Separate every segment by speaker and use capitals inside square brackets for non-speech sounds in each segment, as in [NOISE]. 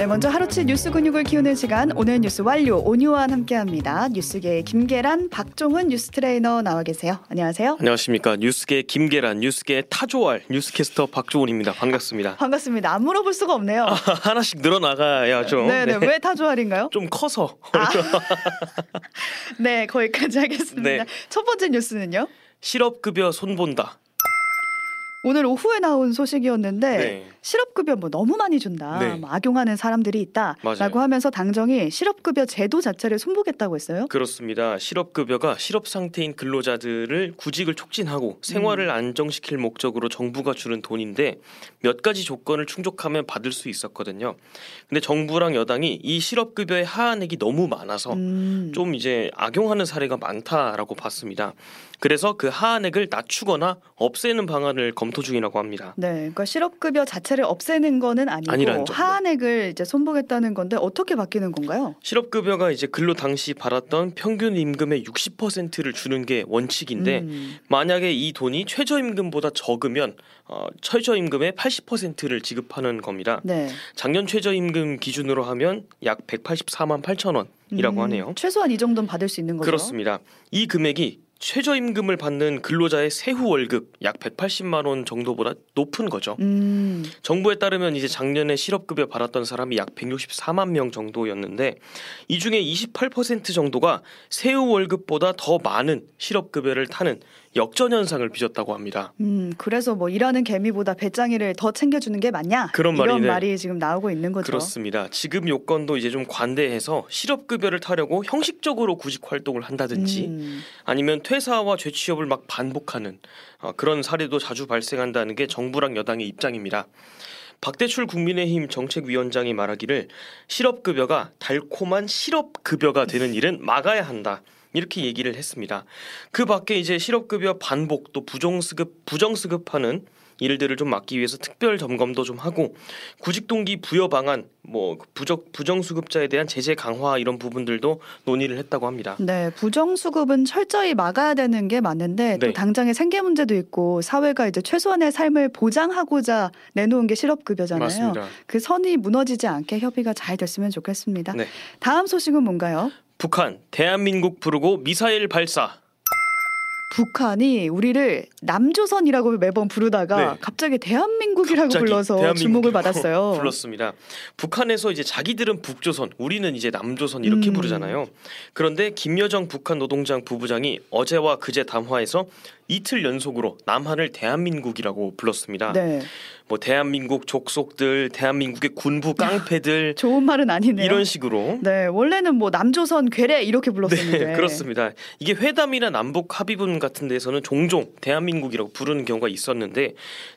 Speaker 1: 네, 먼저 하루치 뉴스 근육을 키우는 시간 오늘 뉴스 완료 오뉴완 함께합니다. 뉴스계의 김계란, 박종훈 뉴스 트레이너 나와 계세요. 안녕하세요.
Speaker 2: 안녕하십니까 뉴스계 김계란, 뉴스계 타조알 뉴스캐스터 박종훈입니다. 반갑습니다.
Speaker 1: 반갑습니다. 안 물어볼 수가 없네요.
Speaker 2: 아, 하나씩 늘어나가야죠.
Speaker 1: 네네 왜 타조알인가요?
Speaker 2: 좀 커서.
Speaker 1: 아. [LAUGHS] 네 거기까지 하겠습니다.
Speaker 2: 네.
Speaker 1: 첫 번째 뉴스는요.
Speaker 2: 실업급여 손본다.
Speaker 1: 오늘 오후에 나온 소식이었는데
Speaker 2: 네.
Speaker 1: 실업급여 뭐 너무 많이 준다,
Speaker 2: 네.
Speaker 1: 뭐 악용하는 사람들이 있다라고. 하면서 당정이 실업급여 제도 자체를 손보겠다고 했어요.
Speaker 2: 그렇습니다. 실업급여가 실업 상태인 근로자들을 구직을 촉진하고 생활을
Speaker 1: 음.
Speaker 2: 안정시킬 목적으로 정부가 주는 돈인데 몇 가지 조건을 충족하면 받을 수 있었거든요. 근데 정부랑 여당이 이 실업급여의 하한액이 너무 많아서
Speaker 1: 음.
Speaker 2: 좀 이제 악용하는 사례가 많다라고 봤습니다. 그래서 그 하한액을 낮추거나 없애는 방안을 검토 중이라고 합니다.
Speaker 1: 네, 그러니까 실업급여 자체를 없애는 거는 아니고. 하한액을 이제 손보겠다는 건데 어떻게 바뀌는 건가요?
Speaker 2: 실업급여가 이제 근로 당시 받았던 평균 임금의 60%를 주는 게 원칙인데
Speaker 1: 음. 만약에
Speaker 2: 만약에 이 돈이 최저임금보다 적으면 어, 최저임금의 80%를 지급하는 겁니다.
Speaker 1: 네.
Speaker 2: 작년 최저임금 기준으로 하면 약 184만 8천 원이라고
Speaker 1: 음,
Speaker 2: 하네요.
Speaker 1: 최소한 이 정도는 받을 수 있는 거죠.
Speaker 2: 그렇습니다. 이 금액이 최저임금을 받는 근로자의 세후 월급 약 180만 원 정도보다 높은 거죠.
Speaker 1: 음.
Speaker 2: 정부에 따르면 이제 작년에 실업급여 받았던 사람이 약 164만 명 정도였는데 이 중에 28% 정도가 세후 월급보다 더 많은 실업급여를 타는 역전 현상을 빚었다고 합니다.
Speaker 1: 음, 그래서 뭐 일하는 개미보다 배짱이를 더 챙겨주는 게 맞냐?
Speaker 2: 그런
Speaker 1: 이런
Speaker 2: 말이네.
Speaker 1: 말이 지금 나오고 있는 거죠.
Speaker 2: 그렇습니다. 지급 요건도 이제 좀 관대해서 실업급여를 타려고 형식적으로 구직 활동을 한다든지
Speaker 1: 음,
Speaker 2: 아니면 퇴사와 재취업을 막 반복하는 어, 그런 사례도 자주 발생한다는 게 정부랑 여당의 입장입니다. 박대출 국민의힘 정책위원장이 말하기를 실업급여가 달콤한 실업급여가 되는 일은 막아야 한다. 이렇게 얘기를 했습니다. 그 밖에 이제 실업급여 반복 또 부정수급 부정수급하는 일들을 좀 막기 위해서 특별 점검도 좀 하고 구직 동기 부여 방안 뭐 부정 부정 수급자에 대한 제재 강화 이런 부분들도 논의를 했다고 합니다.
Speaker 1: 네, 부정 수급은 철저히 막아야 되는 게 맞는데 또
Speaker 2: 네.
Speaker 1: 당장의 생계 문제도 있고 사회가 이제 최소한의 삶을 보장하고자 내놓은 게 실업 급여잖아요.
Speaker 2: 맞습니다.
Speaker 1: 그 선이 무너지지 않게 협의가 잘 됐으면 좋겠습니다.
Speaker 2: 네.
Speaker 1: 다음 소식은 뭔가요?
Speaker 2: 북한 대한민국 부르고 미사일 발사.
Speaker 1: 북한이 우리를 남조선이라고 매번 부르다가
Speaker 2: 네.
Speaker 1: 갑자기 대한민국이라고
Speaker 2: 갑자기
Speaker 1: 불러서
Speaker 2: 대한민국이라고
Speaker 1: 주목을 받았어요. [LAUGHS]
Speaker 2: 불렀습니다. 북한에서 이제 자기들은 북조선, 우리는 이제 남조선 이렇게
Speaker 1: 음.
Speaker 2: 부르잖아요. 그런데 김여정 북한 노동장 부부장이 어제와 그제 담화에서 이틀 연속으로 남한을 대한민국이라고 불렀습니다.
Speaker 1: 네,
Speaker 2: 뭐 대한민국 족속들, 대한민국의 군부 깡패들 [LAUGHS]
Speaker 1: 좋은 말은 아니네요.
Speaker 2: 이런 식으로
Speaker 1: 네, 원래는 뭐 남조선 괴뢰 이렇게 불렀었는데.
Speaker 2: 네, 그렇습니다. 이게 회담이나 남북 합의문 같은 데서는 종종 대한민국이라고 부르는 경우가 있었는데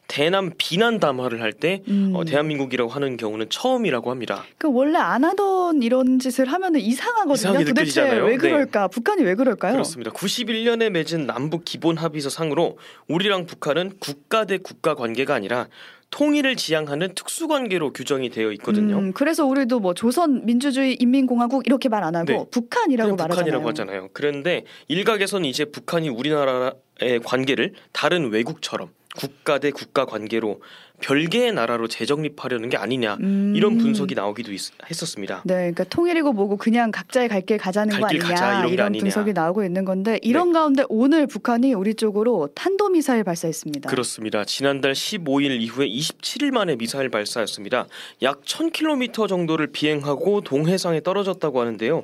Speaker 2: 대남 비난 담화를 할때
Speaker 1: 음.
Speaker 2: 어, 대한민국이라고 하는 경우는 처음이라고 합니다.
Speaker 1: 그 원래 안 하던 이런 짓을 하면은 이상하거든요. 도대체
Speaker 2: 느껴지잖아요.
Speaker 1: 왜
Speaker 2: 네.
Speaker 1: 그럴까? 북한이 왜 그럴까요?
Speaker 2: 그렇습니다. 91년에 맺은 남북 기본 합의서 상으로 우리랑 북한은 국가 대 국가 관계가 아니라 통일을 지향하는 특수 관계로 규정이 되어 있거든요.
Speaker 1: 음, 그래서 우리도 뭐 조선 민주주의 인민공화국 이렇게 말 안 하고
Speaker 2: 네.
Speaker 1: 북한이라고
Speaker 2: 그냥
Speaker 1: 말하잖아요.
Speaker 2: 북한이라고 하잖아요. 그런데 일각에서는 이제 북한이 우리나라의 관계를 다른 외국처럼 국가 대 국가 관계로 별개의 나라로 재정립하려는 게 아니냐
Speaker 1: 음.
Speaker 2: 이런 분석이 나오기도 있- 했었습니다.
Speaker 1: 네, 그러니까 통일이고 뭐고 그냥 각자의 갈 길 가자는 거
Speaker 2: 갈길
Speaker 1: 아니냐
Speaker 2: 가자, 이런 게
Speaker 1: 이런.
Speaker 2: 네.
Speaker 1: 분석이 나오고 있는 건데 이런 가운데 오늘 북한이 우리 쪽으로 탄도 미사일 발사했습니다.
Speaker 2: 그렇습니다. 지난달 15일 이후에 27일 만에 미사일 발사였습니다. 약 1000km 정도를 비행하고 동해상에 떨어졌다고 하는데요.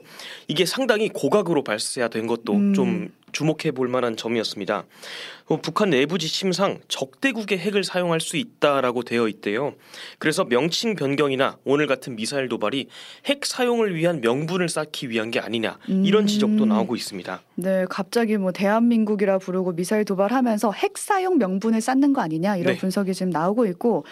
Speaker 2: 이게 상당히 고각으로 발사된 것도
Speaker 1: 음.
Speaker 2: 좀 주목해 볼 만한 점이었습니다. 어, 북한 내부 지침상 적대국의 핵을 사용할 수 있다라고 되어 있대요. 그래서 명칭 변경이나 오늘 같은 미사일 도발이 핵 사용을 위한 명분을 쌓기 위한 게 아니냐 이런
Speaker 1: 음.
Speaker 2: 지적도 나오고 있습니다.
Speaker 1: 네, 갑자기 뭐 대한민국이라 부르고 미사일 도발하면서 핵 사용 명분을 쌓는 거 아니냐 이런
Speaker 2: 네.
Speaker 1: 분석이 지금 나오고 있고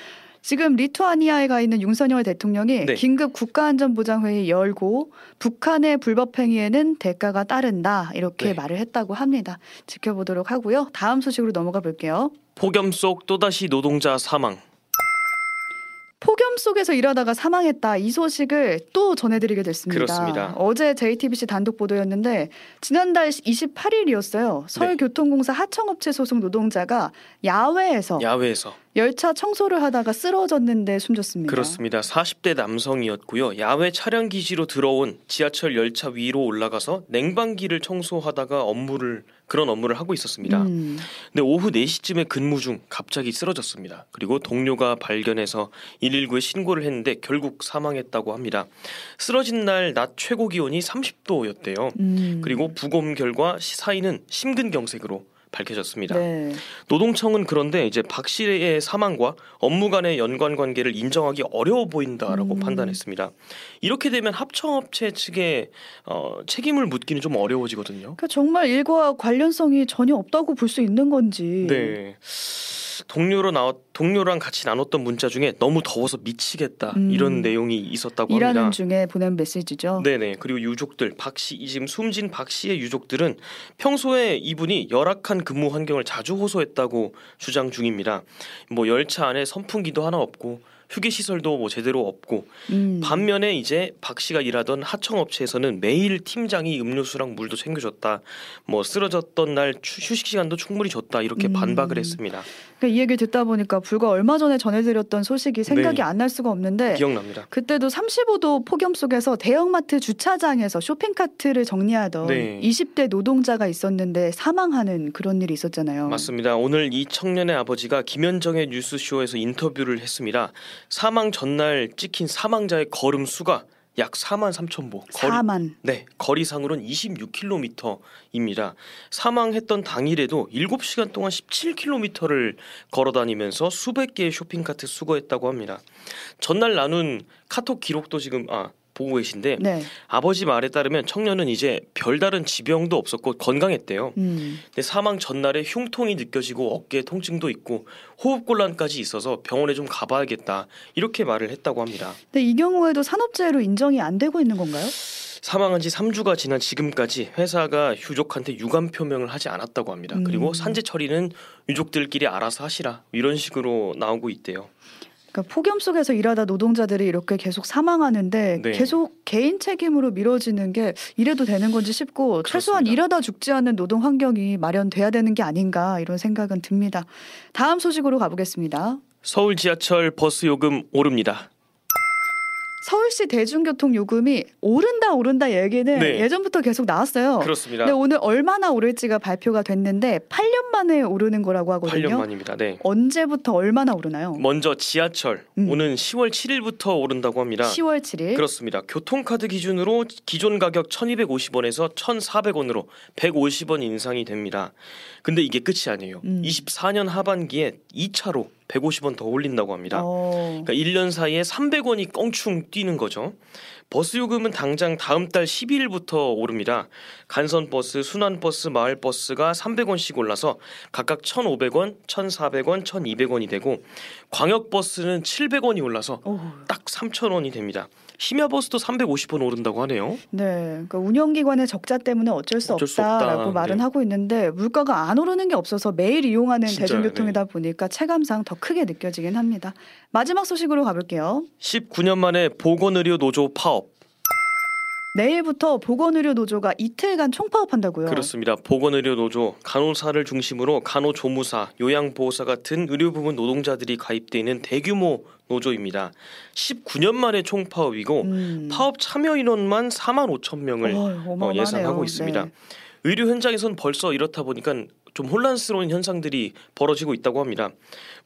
Speaker 1: 지금 리투아니아에 가 있는 윤석열 대통령이
Speaker 2: 네.
Speaker 1: 긴급 국가안전보장회의 열고 북한의 불법 행위에는 대가가 따른다 이렇게
Speaker 2: 네.
Speaker 1: 말을 했다고 합니다. 지켜보도록 하고요. 다음 소식으로 넘어가 볼게요.
Speaker 2: 폭염 속 또다시 노동자 사망.
Speaker 1: 폭염 속에서 일하다가 사망했다 이 소식을 또 전해드리게 됐습니다.
Speaker 2: 그렇습니다.
Speaker 1: 어제 JTBC 단독 보도였는데 지난달 28일이었어요. 서울교통공사 하청업체 소속 노동자가 야외에서
Speaker 2: 야외에서
Speaker 1: 열차 청소를 하다가 쓰러졌는데 숨졌습니다.
Speaker 2: 그렇습니다. 40대 남성이었고요. 야외 차량 기지로 들어온 지하철 열차 위로 올라가서 냉방기를 청소하다가 업무를 그런 업무를 하고 있었습니다.
Speaker 1: 음.
Speaker 2: 근데 오후 4시쯤에 근무 중 갑자기 쓰러졌습니다. 그리고 동료가 발견해서 119에 신고를 했는데 결국 사망했다고 합니다. 쓰러진 날 낮 최고 기온이 30도였대요.
Speaker 1: 음.
Speaker 2: 그리고 부검 결과 사인은 심근경색으로 밝혀졌습니다.
Speaker 1: 네.
Speaker 2: 노동청은 그런데 이제 박 씨의 사망과 업무 간의 연관 관계를 인정하기 어려워 보인다라고
Speaker 1: 음.
Speaker 2: 판단했습니다. 이렇게 되면 합청업체 측에 어, 책임을 묻기는 좀 어려워지거든요.
Speaker 1: 그러니까 정말 일과 관련성이 전혀 없다고 볼 수 있는 건지.
Speaker 2: 네. 동료로 나왔 동료랑 같이 나눴던 문자 중에 너무 더워서 미치겠다
Speaker 1: 음.
Speaker 2: 이런 내용이 있었다고
Speaker 1: 일하는
Speaker 2: 합니다.
Speaker 1: 중에 보낸 메시지죠.
Speaker 2: 네네 그리고 유족들 박씨 지금 숨진 박 씨의 유족들은 평소에 이분이 열악한 근무 환경을 자주 호소했다고 주장 중입니다. 뭐 열차 안에 선풍기도 하나 없고 휴게 시설도 뭐 제대로 없고
Speaker 1: 음.
Speaker 2: 반면에 이제 박 씨가 일하던 하청 업체에서는 매일 팀장이 음료수랑 물도 챙겨줬다. 뭐 쓰러졌던 날 추- 휴식 시간도 충분히 줬다. 이렇게
Speaker 1: 음.
Speaker 2: 반박을 했습니다.
Speaker 1: 그러니까 이 얘기를 듣다 보니까 불과 얼마 전에 전해드렸던 소식이 생각이
Speaker 2: 네.
Speaker 1: 안날 수가 없는데
Speaker 2: 기억납니다.
Speaker 1: 그때도 35도 폭염 속에서 대형마트 주차장에서 쇼핑카트를 정리하던
Speaker 2: 네.
Speaker 1: 20대 노동자가 있었는데 사망하는 그런 일이 있었잖아요.
Speaker 2: 맞습니다. 오늘 이 청년의 아버지가 김현정의 뉴스쇼에서 인터뷰를 했습니다. 사망 전날 찍힌 사망자의 걸음 수가 약 4만 3천 보. 거리,
Speaker 1: 4만.
Speaker 2: 네, 거리상으로는 26km입니다. 사망했던 당일에도 7시간 동안 17km를 걸어 다니면서 수백 개의 쇼핑카트 수거했다고 합니다. 전날 나눈 카톡 기록도 지금 아 보고 계신데
Speaker 1: 네.
Speaker 2: 아버지 말에 따르면 청년은 이제 별다른 지병도 없었고 건강했대요.
Speaker 1: 음.
Speaker 2: 근데 사망 전날에 흉통이 느껴지고 어깨 통증도 있고 호흡곤란까지 있어서 병원에 좀 가봐야겠다 이렇게 말을 했다고 합니다.
Speaker 1: 근데 이 경우에도 산업재해로 인정이 안 되고 있는 건가요?
Speaker 2: 사망한 지 3주가 지난 지금까지 회사가 유족한테 유감 표명을 하지 않았다고 합니다.
Speaker 1: 음.
Speaker 2: 그리고 산재 처리는 유족들끼리 알아서 하시라 이런 식으로 나오고 있대요.
Speaker 1: 그러니까 폭염 속에서 일하다 노동자들이 이렇게 계속 사망하는데
Speaker 2: 네.
Speaker 1: 계속 개인 책임으로 미뤄지는 게 이래도 되는 건지 싶고 최소한
Speaker 2: 그렇습니다.
Speaker 1: 일하다 죽지 않는 노동 환경이 마련돼야 되는 게 아닌가 이런 생각은 듭니다. 다음 소식으로 가보겠습니다.
Speaker 2: 서울 지하철 버스 요금 오릅니다.
Speaker 1: 서울시 대중교통 요금이 오른다 오른다 얘기는
Speaker 2: 네.
Speaker 1: 예전부터 계속 나왔어요.
Speaker 2: 그렇습니다.
Speaker 1: 근데 오늘 얼마나 오를지가 발표가 됐는데 8년 만에 오르는 거라고 하거든요.
Speaker 2: 8년 만입니다. 네.
Speaker 1: 언제부터 얼마나 오르나요?
Speaker 2: 먼저 지하철
Speaker 1: 음.
Speaker 2: 오는 10월 7일부터 오른다고 합니다.
Speaker 1: 10월 7일.
Speaker 2: 그렇습니다. 교통카드 기준으로 기존 가격 1,250원에서 1,400원으로 150원 인상이 됩니다. 근데 이게 끝이 아니에요.
Speaker 1: 음.
Speaker 2: 24년 하반기에 2차로 150원 더 올린다고 합니다.
Speaker 1: 어.
Speaker 2: 그러니까 1년 사이에 300원이 껑충 뛰는 거죠. 버스 요금은 당장 다음 달 12일부터 오릅니다. 간선 버스, 순환 버스, 마을 버스가 300원씩 올라서 각각 1,500원, 1,400원, 1,200원이 되고 광역 버스는 700원이 올라서
Speaker 1: 오.
Speaker 2: 딱 3,000원이 됩니다. 심야 버스도 350원 오른다고 하네요.
Speaker 1: 네, 그러니까 운영기관의 적자 때문에 어쩔 수
Speaker 2: 어쩔 수
Speaker 1: 없다라고
Speaker 2: 없다.
Speaker 1: 말은
Speaker 2: 네.
Speaker 1: 하고 있는데 물가가 안 오르는 게 없어서 매일 이용하는
Speaker 2: 진짜요,
Speaker 1: 대중교통이다 보니까 체감상 더 크게 느껴지긴 합니다. 마지막 소식으로 가볼게요.
Speaker 2: 19년 만에 보건의료 노조 파업.
Speaker 1: 내일부터 보건의료 노조가 이틀간 총파업한다고요.
Speaker 2: 그렇습니다. 보건의료 노조 간호사를 중심으로 간호조무사, 요양보호사 같은 의료 부문 노동자들이 가입돼 있는 대규모 노조입니다. 19년 만에 총파업이고
Speaker 1: 음.
Speaker 2: 파업 참여 인원만 4만 5천 명을
Speaker 1: 어.
Speaker 2: 예상하고 있습니다.
Speaker 1: 네.
Speaker 2: 의료 현장에선 벌써 이렇다 보니까 좀 혼란스러운 현상들이 벌어지고 있다고 합니다.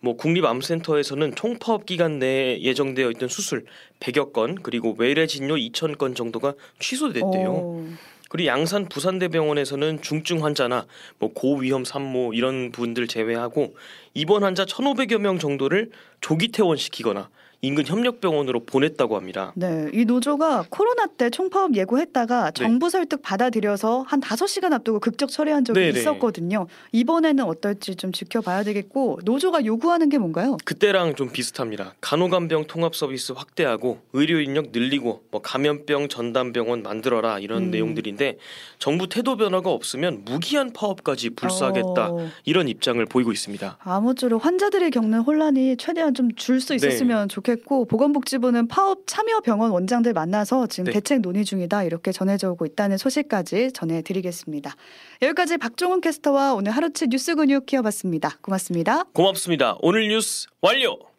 Speaker 2: 뭐 국립암센터에서는 총파업 기간 내에 예정되어 있던 수술 100여 건 그리고 외래 진료 2천 건 정도가 취소됐대요.
Speaker 1: 어,
Speaker 2: 그리고 양산 부산대병원에서는 중증 환자나 뭐 고위험 산모 이런 분들 제외하고 입원 환자 1,500여 명 정도를 조기 퇴원시키거나 인근 협력병원으로 보냈다고 합니다.
Speaker 1: 네, 이 노조가 코로나 때 총파업 예고했다가
Speaker 2: 네.
Speaker 1: 정부 설득 받아들여서 한 5시간 앞두고 급적 처리한 적이
Speaker 2: 네네.
Speaker 1: 있었거든요. 이번에는 어떨지 좀 지켜봐야 되겠고 노조가 요구하는 게 뭔가요?
Speaker 2: 그때랑 좀 비슷합니다. 간호간병 통합 서비스 확대하고 의료 인력 늘리고 뭐 감염병 전담병원 만들어라 이런
Speaker 1: 음.
Speaker 2: 내용들인데 정부 태도 변화가 없으면 무기한 파업까지 불사하겠다
Speaker 1: 어,
Speaker 2: 이런 입장을 보이고 있습니다.
Speaker 1: 아무쪼록 환자들이 겪는 혼란이 최대한 좀 줄 수 있었으면 좋겠 좋겠고 보건복지부는 파업 참여 병원 원장들 만나서 지금
Speaker 2: 네.
Speaker 1: 대책 논의 중이다 이렇게 전해져 오고 있다는 소식까지 전해드리겠습니다. 여기까지 박종훈 캐스터와 오늘 하루치 뉴스 근육 키워봤습니다. 고맙습니다.
Speaker 2: 고맙습니다. 오늘 뉴스 완료.